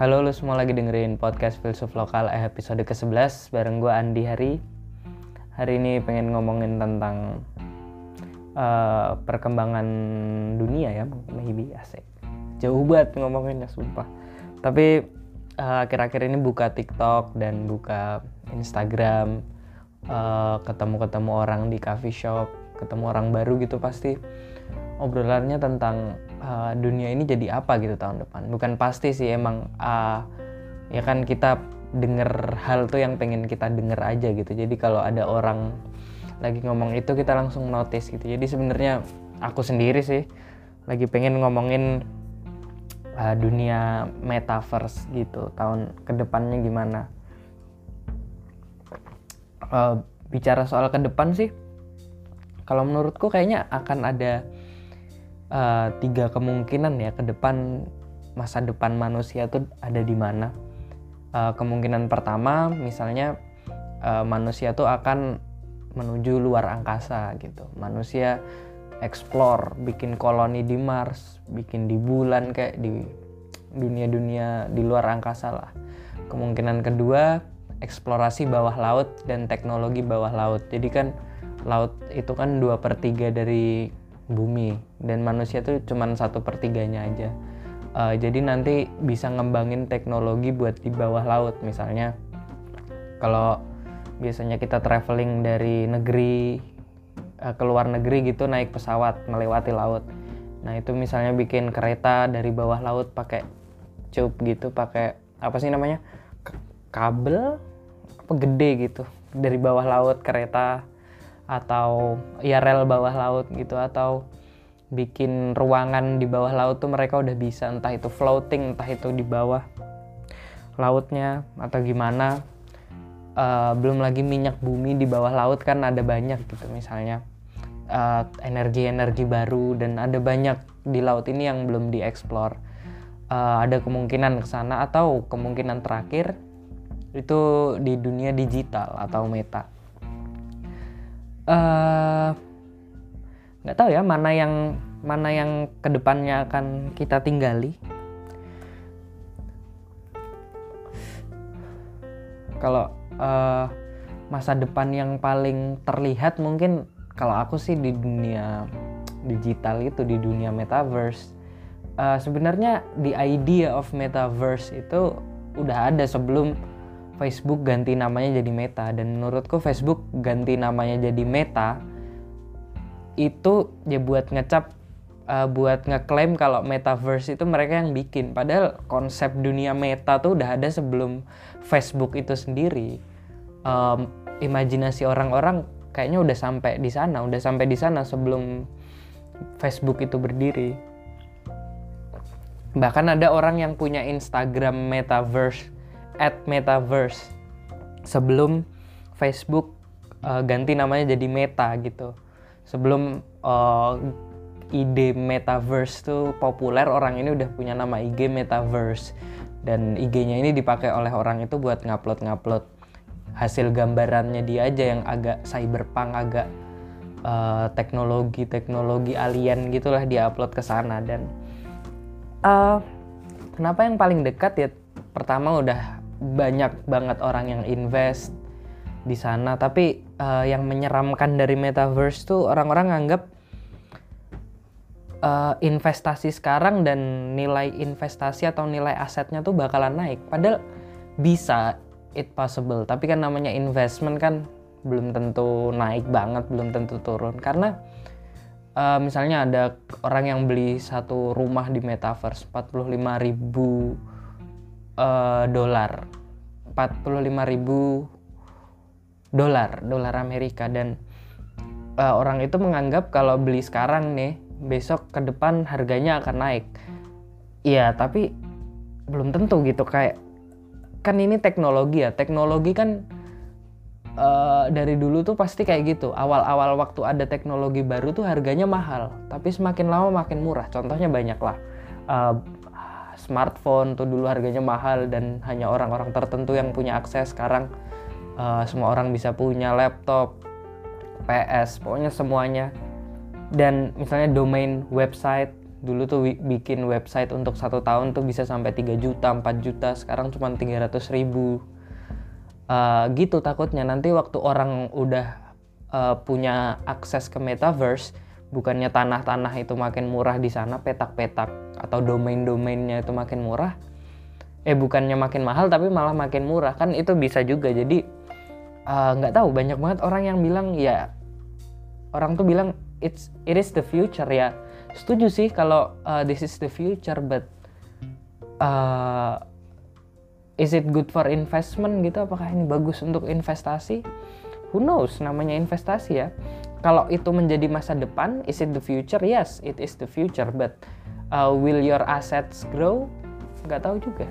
Halo lu semua lagi dengerin podcast Filsuf Lokal eh, episode ke-11 bareng gue Andi Hari. Hari ini pengen ngomongin tentang uh, perkembangan dunia ya maybe asik. Jauh banget ngomonginnya sumpah. Tapi uh, akhir-akhir ini buka TikTok dan buka Instagram uh, Ketemu-ketemu orang di coffee shop Ketemu orang baru gitu pasti. Obrolannya tentang uh, dunia ini jadi apa gitu tahun depan. Bukan pasti sih emang uh, ya kan kita denger hal tuh yang pengen kita denger aja gitu. Jadi kalau ada orang lagi ngomong itu kita langsung notice gitu. Jadi sebenarnya aku sendiri sih lagi pengen ngomongin uh, dunia metaverse gitu tahun ke depannya gimana. Uh, bicara soal ke depan sih, kalau menurutku kayaknya akan ada uh, tiga kemungkinan ya ke depan masa depan manusia tuh ada di mana. Uh, kemungkinan pertama misalnya uh, manusia tuh akan menuju luar angkasa gitu. Manusia explore, bikin koloni di Mars, bikin di bulan kayak di dunia-dunia di luar angkasa lah. Kemungkinan kedua eksplorasi bawah laut dan teknologi bawah laut. Jadi kan laut itu kan dua per tiga dari bumi. Dan manusia tuh cuman satu pertiganya aja. Uh, jadi nanti bisa ngembangin teknologi buat di bawah laut. Misalnya kalau biasanya kita traveling dari negeri uh, ke luar negeri gitu naik pesawat melewati laut. Nah itu misalnya bikin kereta dari bawah laut pakai cup gitu pakai apa sih namanya? Kabel? Apa gede gitu dari bawah laut kereta atau ya rel bawah laut gitu atau bikin ruangan di bawah laut tuh mereka udah bisa entah itu floating entah itu di bawah lautnya atau gimana. Uh, belum lagi minyak bumi di bawah laut kan ada banyak gitu misalnya eh, energi-energi uh, baru dan ada banyak di laut ini yang belum dieksplor. Uh, ada kemungkinan ke sana atau kemungkinan terakhir itu di dunia digital atau meta nggak uh, tahu ya mana yang mana yang ke depannya akan kita tinggali. Kalau uh, masa depan yang paling terlihat mungkin kalau aku sih di dunia digital itu di dunia metaverse uh, sebenarnya the idea of metaverse itu udah ada sebelum Facebook ganti namanya jadi Meta. Dan menurutku Facebook ganti namanya jadi Meta itu ya buat ngecap uh, buat ngeklaim kalau metaverse itu mereka yang bikin. Padahal konsep dunia meta tuh udah ada sebelum Facebook itu sendiri. Um, imajinasi orang-orang kayaknya udah sampai di sana udah sampai di sana sebelum Facebook itu berdiri. Bahkan ada orang yang punya Instagram metaverse at metaverse. Sebelum Facebook uh, ganti namanya jadi Meta gitu. Sebelum uh, ide metaverse tuh populer, orang ini udah punya nama IG metaverse. Dan IG-nya ini dipakai oleh orang itu buat ngupload-ngupload hasil gambarannya dia aja yang agak cyberpunk, agak uh, teknologi-teknologi alien gitulah dia upload ke sana. Dan uh, kenapa yang paling dekat ya? Pertama udah banyak banget orang yang invest di sana. Tapi uh, yang menyeramkan dari metaverse tuh orang-orang nganggap uh, investasi sekarang dan nilai investasi atau nilai asetnya tuh bakalan naik. Padahal bisa it possible. Tapi kan namanya investment kan belum tentu naik banget belum tentu turun. Karena uh, misalnya ada orang yang beli satu rumah di metaverse 45 ribu uh, dolar. 45 ribu dolar dolar Amerika. Dan uh, orang itu menganggap kalau beli sekarang nih besok ke depan harganya akan naik. Iya tapi belum tentu gitu. Kayak kan ini teknologi ya. Teknologi kan uh, dari dulu tuh pasti kayak gitu. Awal-awal waktu ada teknologi baru tuh harganya mahal. Tapi semakin lama makin murah. Contohnya banyak lah uh, smartphone tuh dulu harganya mahal dan hanya orang-orang tertentu yang punya akses. Sekarang uh, semua orang bisa punya laptop PS pokoknya semuanya. Dan misalnya domain website dulu tuh bikin website untuk satu tahun tuh bisa sampai 3 juta 4 juta sekarang cuma 300 ribu. Uh, gitu takutnya. Nanti waktu orang udah uh, punya akses ke metaverse bukannya tanah-tanah itu makin murah di sana petak-petak atau domain-domainnya itu makin murah eh bukannya makin mahal tapi malah makin murah. Kan itu bisa juga. Jadi uh, nggak uh, tahu banyak banget orang yang bilang ya orang tuh bilang it's it is the future. Ya setuju sih kalau uh, this is the future but uh, is it good for investment gitu? Apakah ini bagus untuk investasi? Who knows? Namanya investasi ya. Kalau itu menjadi masa depan is it the future? Yes it is the future but uh, will your assets grow? Nggak tahu juga.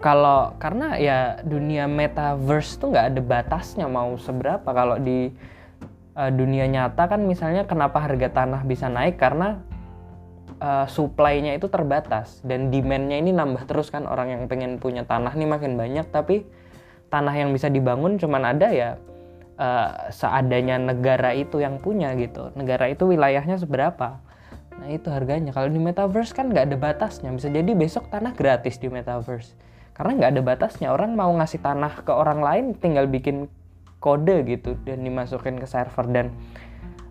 Kalau karena ya dunia metaverse tuh nggak ada batasnya mau seberapa. Kalau di uh, dunia nyata kan misalnya kenapa harga tanah bisa naik? Karena uh, supply-nya itu terbatas. Dan demand-nya ini nambah terus kan orang yang pengen punya tanah nih makin banyak. Tapi tanah yang bisa dibangun cuman ada ya uh, seadanya negara itu yang punya gitu. Negara itu wilayahnya seberapa nah itu harganya. Kalau di metaverse kan nggak ada batasnya. Bisa jadi besok tanah gratis di metaverse. Karena nggak ada batasnya. Orang mau ngasih tanah ke orang lain tinggal bikin kode gitu dan dimasukin ke server. Dan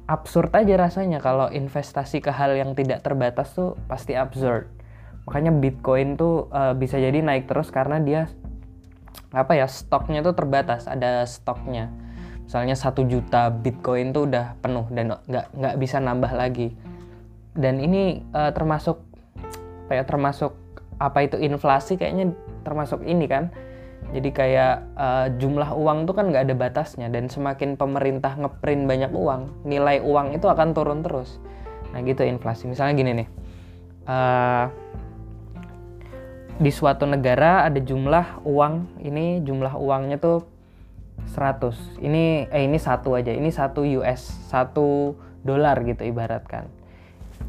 absurd aja rasanya. Kalau investasi ke hal yang tidak terbatas tuh pasti absurd. Makanya bitcoin tuh uh, bisa jadi naik terus karena dia apa ya stoknya tuh terbatas. Ada stoknya. Misalnya satu juta bitcoin tuh udah penuh dan nggak nggak bisa nambah lagi dan ini uh, termasuk kayak termasuk apa itu inflasi kayaknya termasuk ini kan. Jadi kayak uh, jumlah uang tuh kan nggak ada batasnya. Dan semakin pemerintah ngeprint banyak uang nilai uang itu akan turun terus. Nah gitu inflasi. Misalnya gini nih uh, di suatu negara ada jumlah uang ini jumlah uangnya tuh 100 ini eh ini satu aja ini satu US satu dolar gitu ibaratkan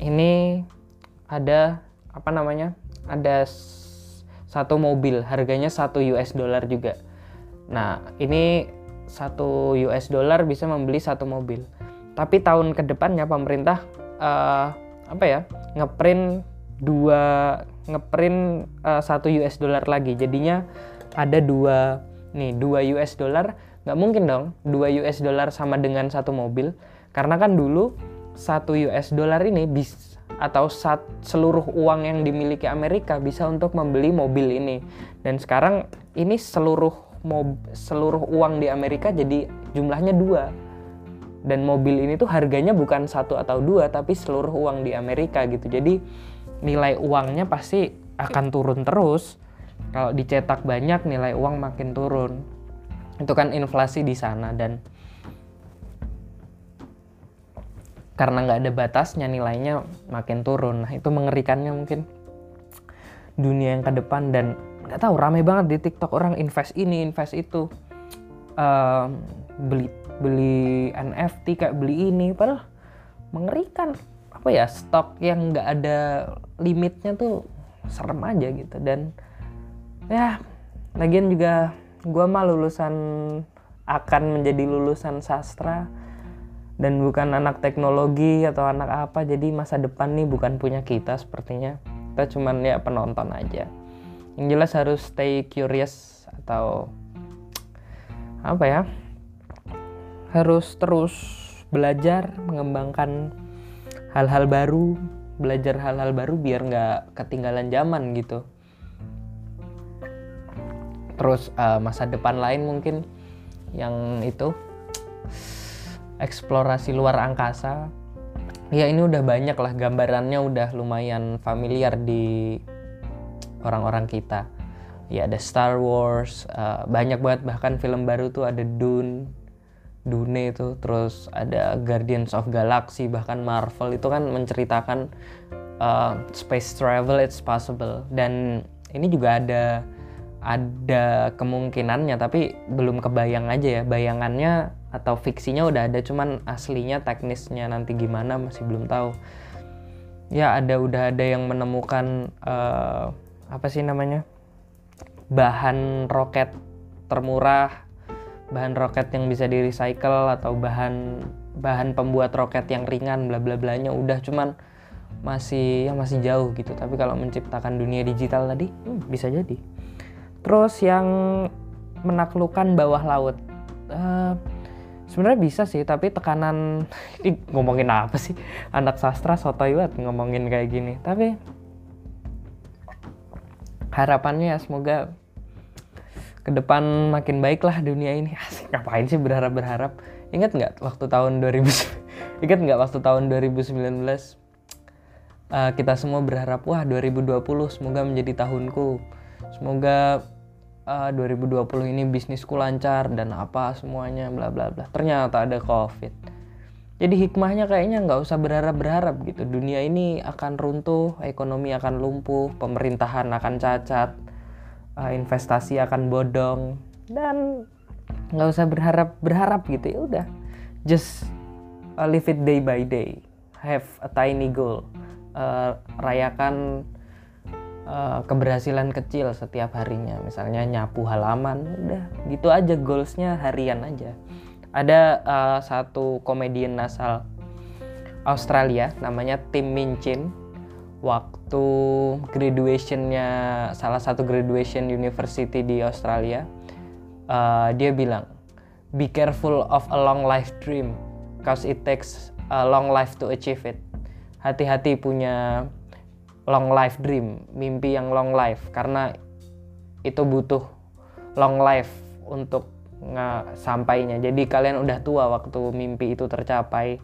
ini ada apa namanya ada satu mobil harganya satu US dollar juga. Nah ini satu US dollar bisa membeli satu mobil. Tapi tahun ke depannya pemerintah uh, apa ya ngeprint dua ngeprint uh, satu US dollar lagi. Jadinya ada dua nih dua US dollar. Nggak mungkin dong dua US dollar sama dengan satu mobil. Karena kan dulu satu US dollar ini bis atau sat, seluruh uang yang dimiliki Amerika bisa untuk membeli mobil ini. Dan sekarang ini seluruh mob, seluruh uang di Amerika jadi jumlahnya dua. Dan mobil ini tuh harganya bukan satu atau dua, tapi seluruh uang di Amerika gitu. Jadi nilai uangnya pasti akan turun terus. Kalau dicetak banyak, nilai uang makin turun. Itu kan inflasi di sana dan karena nggak ada batasnya nilainya makin turun. Nah itu mengerikannya mungkin dunia yang ke depan. Dan nggak tahu ramai banget di TikTok orang invest ini invest itu. Uh, beli beli NFT kayak beli ini. Padahal mengerikan. Apa ya stok yang nggak ada limitnya tuh serem aja gitu. Dan ya lagian juga gue mah lulusan akan menjadi lulusan sastra dan bukan anak teknologi atau anak apa jadi masa depan nih bukan punya kita sepertinya. Kita cuman ya penonton aja. Yang jelas harus stay curious atau apa ya? Harus terus belajar mengembangkan hal-hal baru belajar hal-hal baru biar nggak ketinggalan zaman gitu. Terus uh, masa depan lain mungkin yang itu eksplorasi luar angkasa. Ya ini udah banyak lah gambarannya udah lumayan familiar di orang-orang kita. Ya ada Star Wars uh, banyak banget bahkan film baru tuh ada Dune Dune itu terus ada Guardians of Galaxy bahkan Marvel itu kan menceritakan uh, space travel it's possible. Dan ini juga ada ada kemungkinannya tapi belum kebayang aja ya. Bayangannya atau fiksinya udah ada cuman aslinya teknisnya nanti gimana masih belum tahu. Ya ada udah ada yang menemukan uh, apa sih namanya? Bahan roket termurah bahan roket yang bisa di recycle atau bahan bahan pembuat roket yang ringan bla bla blanya. Udah cuman masih ya masih jauh gitu. Tapi kalau menciptakan dunia digital tadi hmm, bisa jadi terus yang menaklukkan bawah laut. Uh, sebenarnya bisa sih tapi tekanan ini ngomongin apa sih? Anak sastra sotoy banget ngomongin kayak gini. Tapi harapannya ya semoga ke depan makin baik lah dunia ini. Asik ngapain sih berharap berharap ingat nggak waktu tahun 2000 ingat nggak waktu tahun 2019 uh, eh, kita semua berharap wah 2020 semoga menjadi tahunku. Semoga uh, 2020 ini bisnisku lancar dan apa semuanya bla bla bla. Ternyata ada covid. Jadi hikmahnya kayaknya nggak usah berharap-berharap gitu. Dunia ini akan runtuh ekonomi akan lumpuh pemerintahan akan cacat uh, investasi akan bodong. Dan nggak usah berharap berharap gitu ya udah. Just uh, live it day by day. Have a tiny goal. Uh, rayakan uh, keberhasilan kecil setiap harinya. Misalnya nyapu halaman udah gitu aja goalsnya harian aja. Ada uh, satu komedian asal Australia namanya Tim Minchin waktu graduationnya salah satu graduation university di Australia uh, dia bilang be careful of a long life dream cause it takes a long life to achieve it hati-hati punya long life dream, mimpi yang long life karena itu butuh long life untuk nggak sampainya. Jadi kalian udah tua waktu mimpi itu tercapai.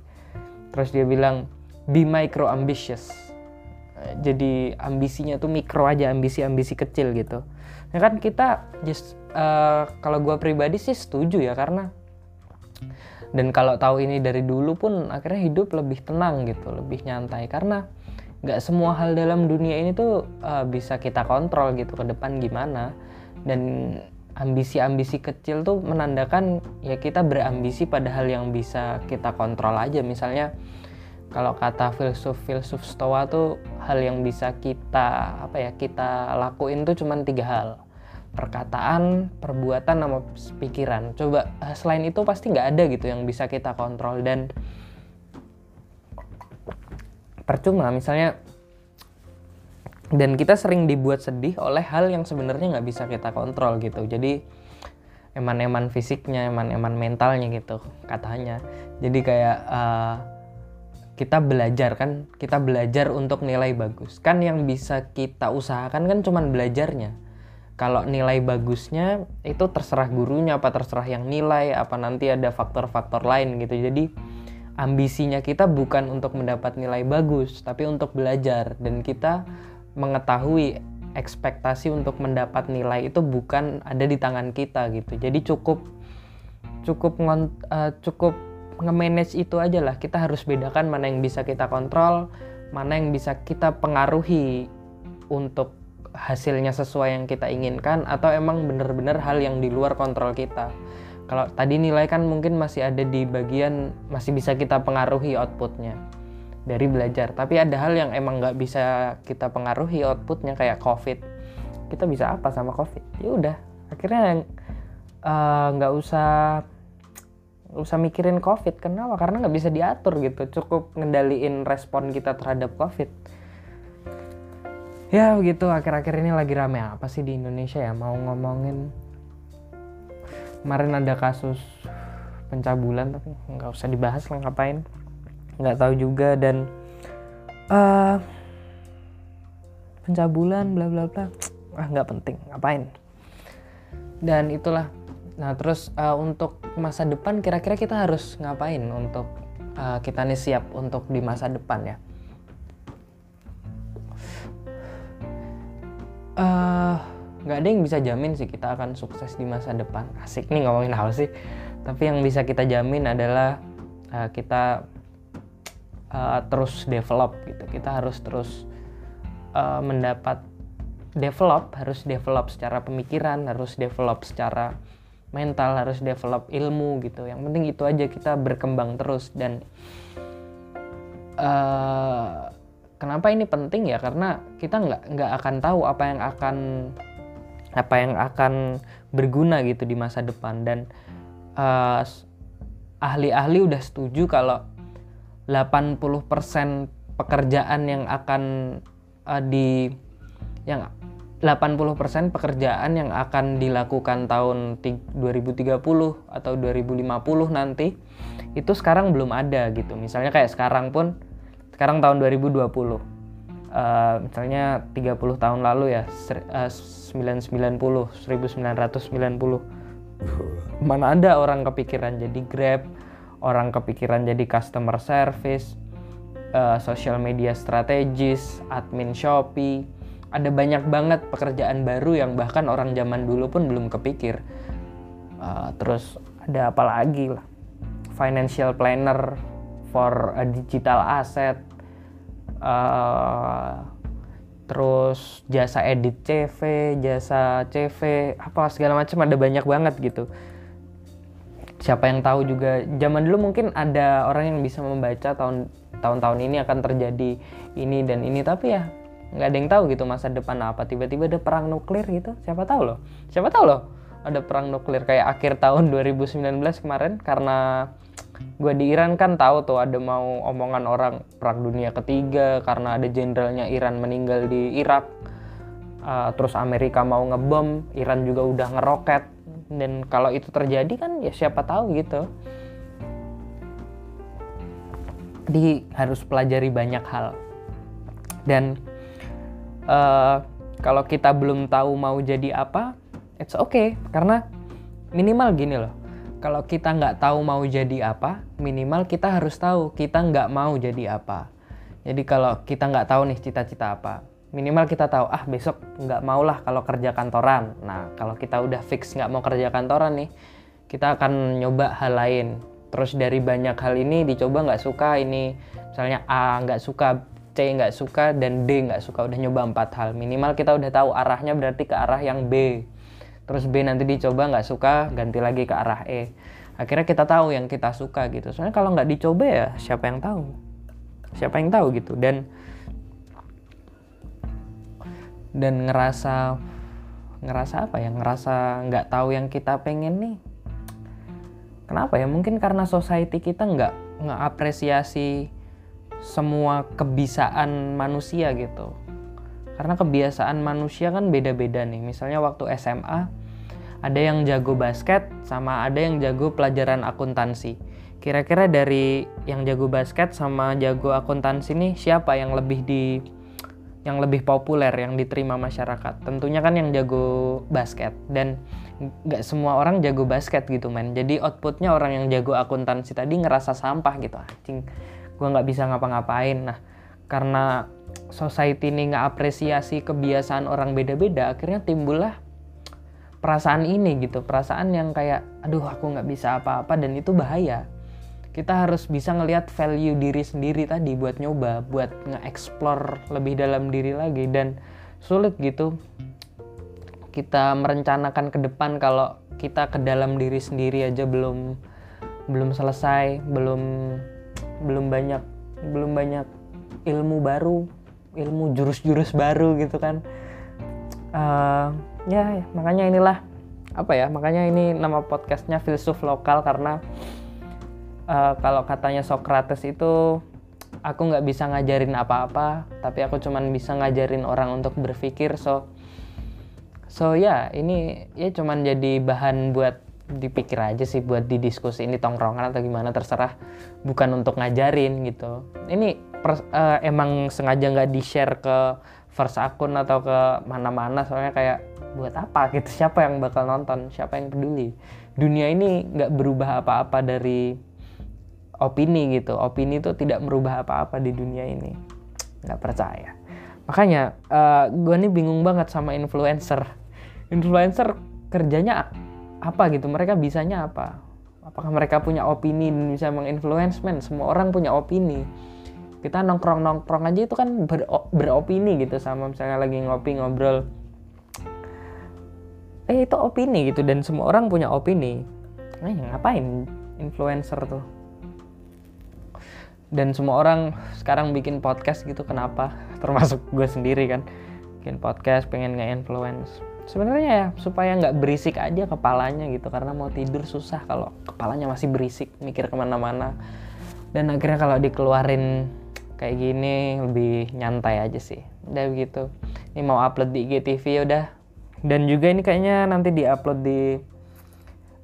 Terus dia bilang be micro ambitious. Jadi ambisinya tuh mikro aja, ambisi-ambisi kecil gitu. Ya kan kita just uh, kalau gue pribadi sih setuju ya karena dan kalau tahu ini dari dulu pun akhirnya hidup lebih tenang gitu, lebih nyantai karena nggak semua hal dalam dunia ini tuh uh, bisa kita kontrol gitu ke depan gimana. Dan ambisi-ambisi kecil tuh menandakan ya kita berambisi pada hal yang bisa kita kontrol aja. Misalnya kalau kata filsuf-filsuf stoa tuh hal yang bisa kita apa ya kita lakuin tuh cuman tiga hal. Perkataan, perbuatan, sama pikiran. Coba eh, selain itu pasti nggak ada gitu yang bisa kita kontrol. Dan percuma misalnya dan kita sering dibuat sedih oleh hal yang sebenarnya nggak bisa kita kontrol gitu. Jadi eman-eman fisiknya eman-eman mentalnya gitu katanya. Jadi kayak uh, kita belajar kan kita belajar untuk nilai bagus. Kan yang bisa kita usahakan kan cuman belajarnya. Kalau nilai bagusnya itu terserah gurunya apa terserah yang nilai apa nanti ada faktor-faktor lain gitu. Jadi ambisinya kita bukan untuk mendapat nilai bagus, tapi untuk belajar dan kita mengetahui ekspektasi untuk mendapat nilai itu bukan ada di tangan kita gitu. Jadi cukup cukup uh, cukup nge-manage itu aja lah. Kita harus bedakan mana yang bisa kita kontrol, mana yang bisa kita pengaruhi untuk hasilnya sesuai yang kita inginkan atau emang bener-bener hal yang di luar kontrol kita kalau tadi nilai kan mungkin masih ada di bagian masih bisa kita pengaruhi outputnya dari belajar. Tapi ada hal yang emang nggak bisa kita pengaruhi outputnya kayak covid. Kita bisa apa sama covid? Ya udah akhirnya eh, nggak uh, usah usah mikirin covid. Kenapa? Karena nggak bisa diatur gitu. Cukup ngendaliin respon kita terhadap covid. Ya begitu akhir-akhir ini lagi rame apa sih di Indonesia ya? Mau ngomongin kemarin ada kasus pencabulan tapi nggak usah dibahas lah ngapain? Nggak tahu juga dan uh, pencabulan bla bla bla ah nggak penting ngapain? Dan itulah nah terus uh, untuk masa depan kira-kira kita harus ngapain untuk uh, kita nih siap untuk di masa depan ya? Uh, nggak ada yang bisa jamin sih kita akan sukses di masa depan. Asik nih ngomongin hal sih. Tapi yang bisa kita jamin adalah uh, kita uh, terus develop gitu. Kita harus terus uh, mendapat develop harus develop secara pemikiran harus develop secara mental harus develop ilmu gitu. Yang penting itu aja kita berkembang terus. Dan uh, kenapa ini penting ya? Karena kita nggak nggak akan tahu apa yang akan apa yang akan berguna gitu di masa depan dan uh, ahli-ahli udah setuju kalau 80% pekerjaan yang akan uh, di yang 80% pekerjaan yang akan dilakukan tahun 2030 atau 2050 nanti itu sekarang belum ada gitu. Misalnya kayak sekarang pun sekarang tahun 2020. Uh, misalnya 30 tahun lalu ya uh, 990 1990 mana ada orang kepikiran jadi Grab orang kepikiran jadi customer service uh, social media strategis admin Shopee. Ada banyak banget pekerjaan baru yang bahkan orang zaman dulu pun belum kepikir. Uh, terus ada apa lagi lah? Financial planner for a digital asset uh, terus jasa edit CV jasa CV apa segala macam ada banyak banget gitu. Siapa yang tahu juga zaman dulu mungkin ada orang yang bisa membaca tahun tahun-tahun ini akan terjadi ini dan ini tapi ya nggak ada yang tahu gitu masa depan apa. Tiba-tiba ada perang nuklir gitu siapa tahu loh siapa tahu loh ada perang nuklir kayak akhir tahun 2019 kemarin karena gue di Iran kan tahu tuh ada mau omongan orang perang dunia ketiga karena ada jenderalnya Iran meninggal di Irak. Uh, terus Amerika mau ngebom Iran juga udah ngeroket. Dan kalau itu terjadi kan ya siapa tahu gitu. Jadi harus pelajari banyak hal. Dan uh, kalau kita belum tahu mau jadi apa, it's okay karena minimal gini loh. Kalau kita nggak tahu mau jadi apa, minimal kita harus tahu kita nggak mau jadi apa. Jadi kalau kita nggak tahu nih cita-cita apa, minimal kita tahu ah besok nggak mau lah kalau kerja kantoran. Nah kalau kita udah fix nggak mau kerja kantoran nih, kita akan nyoba hal lain. Terus dari banyak hal ini dicoba nggak suka ini, misalnya A nggak suka C nggak suka dan D nggak suka udah nyoba empat hal minimal kita udah tahu arahnya berarti ke arah yang B terus B nanti dicoba nggak suka ganti lagi ke arah E. Akhirnya kita tahu yang kita suka gitu. Soalnya kalau nggak dicoba ya siapa yang tahu? Siapa yang tahu gitu. Dan dan ngerasa ngerasa apa ya? Ngerasa nggak tahu yang kita pengen nih. Kenapa ya? Mungkin karena society kita nggak nggak apresiasi semua kebiasaan manusia gitu. Karena kebiasaan manusia kan beda-beda nih. Misalnya waktu SMA ada yang jago basket sama ada yang jago pelajaran akuntansi. Kira-kira dari yang jago basket sama jago akuntansi nih siapa yang lebih di yang lebih populer yang diterima masyarakat? Tentunya kan yang jago basket. Dan nggak semua orang jago basket gitu men. Jadi outputnya orang yang jago akuntansi tadi ngerasa sampah gitu. Anjing gue nggak bisa ngapa-ngapain. Nah karena society ini nggak apresiasi kebiasaan orang beda-beda akhirnya timbullah perasaan ini gitu. Perasaan yang kayak aduh aku nggak bisa apa-apa dan itu bahaya. Kita harus bisa ngelihat value diri sendiri tadi buat nyoba buat nge-explore lebih dalam diri lagi. Dan sulit gitu kita merencanakan ke depan kalau kita ke dalam diri sendiri aja belum belum selesai belum belum banyak belum banyak ilmu baru ilmu jurus-jurus baru gitu kan. Uh, ya, ya makanya inilah apa ya makanya ini nama podcastnya filsuf lokal karena uh, kalau katanya Socrates itu aku nggak bisa ngajarin apa-apa tapi aku cuman bisa ngajarin orang untuk berpikir so so ya ini ya cuman jadi bahan buat dipikir aja sih buat didiskusi ini tongkrongan atau gimana terserah bukan untuk ngajarin gitu. Ini pers, uh, emang sengaja nggak di share ke first akun atau ke mana-mana soalnya kayak buat apa? Gitu. Siapa yang bakal nonton? Siapa yang peduli? Dunia ini nggak berubah apa-apa dari opini gitu. Opini itu tidak merubah apa-apa di dunia ini. Nggak percaya. Makanya uh, eh, gue nih bingung banget sama influencer. Influencer kerjanya apa gitu? Mereka bisanya apa? Apakah mereka punya opini dan bisa menginfluence? Semua orang punya opini kita nongkrong nongkrong aja itu kan ber, beropini gitu sama misalnya lagi ngopi ngobrol. Eh itu opini gitu dan semua orang punya opini. Nah ngapain influencer tuh? Dan semua orang sekarang bikin podcast gitu kenapa? Termasuk gue sendiri kan bikin podcast pengen nge-influence. Sebenarnya ya supaya nggak berisik aja kepalanya gitu karena mau tidur susah kalau kepalanya masih berisik mikir ke mana-mana. Dan akhirnya kalau dikeluarin kayak gini lebih nyantai aja sih. Udah begitu ini mau upload di IGTV ya udah. Dan juga ini kayaknya nanti diupload di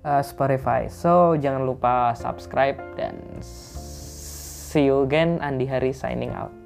uh, Spotify. So jangan lupa subscribe dan see you again Andi Hari signing out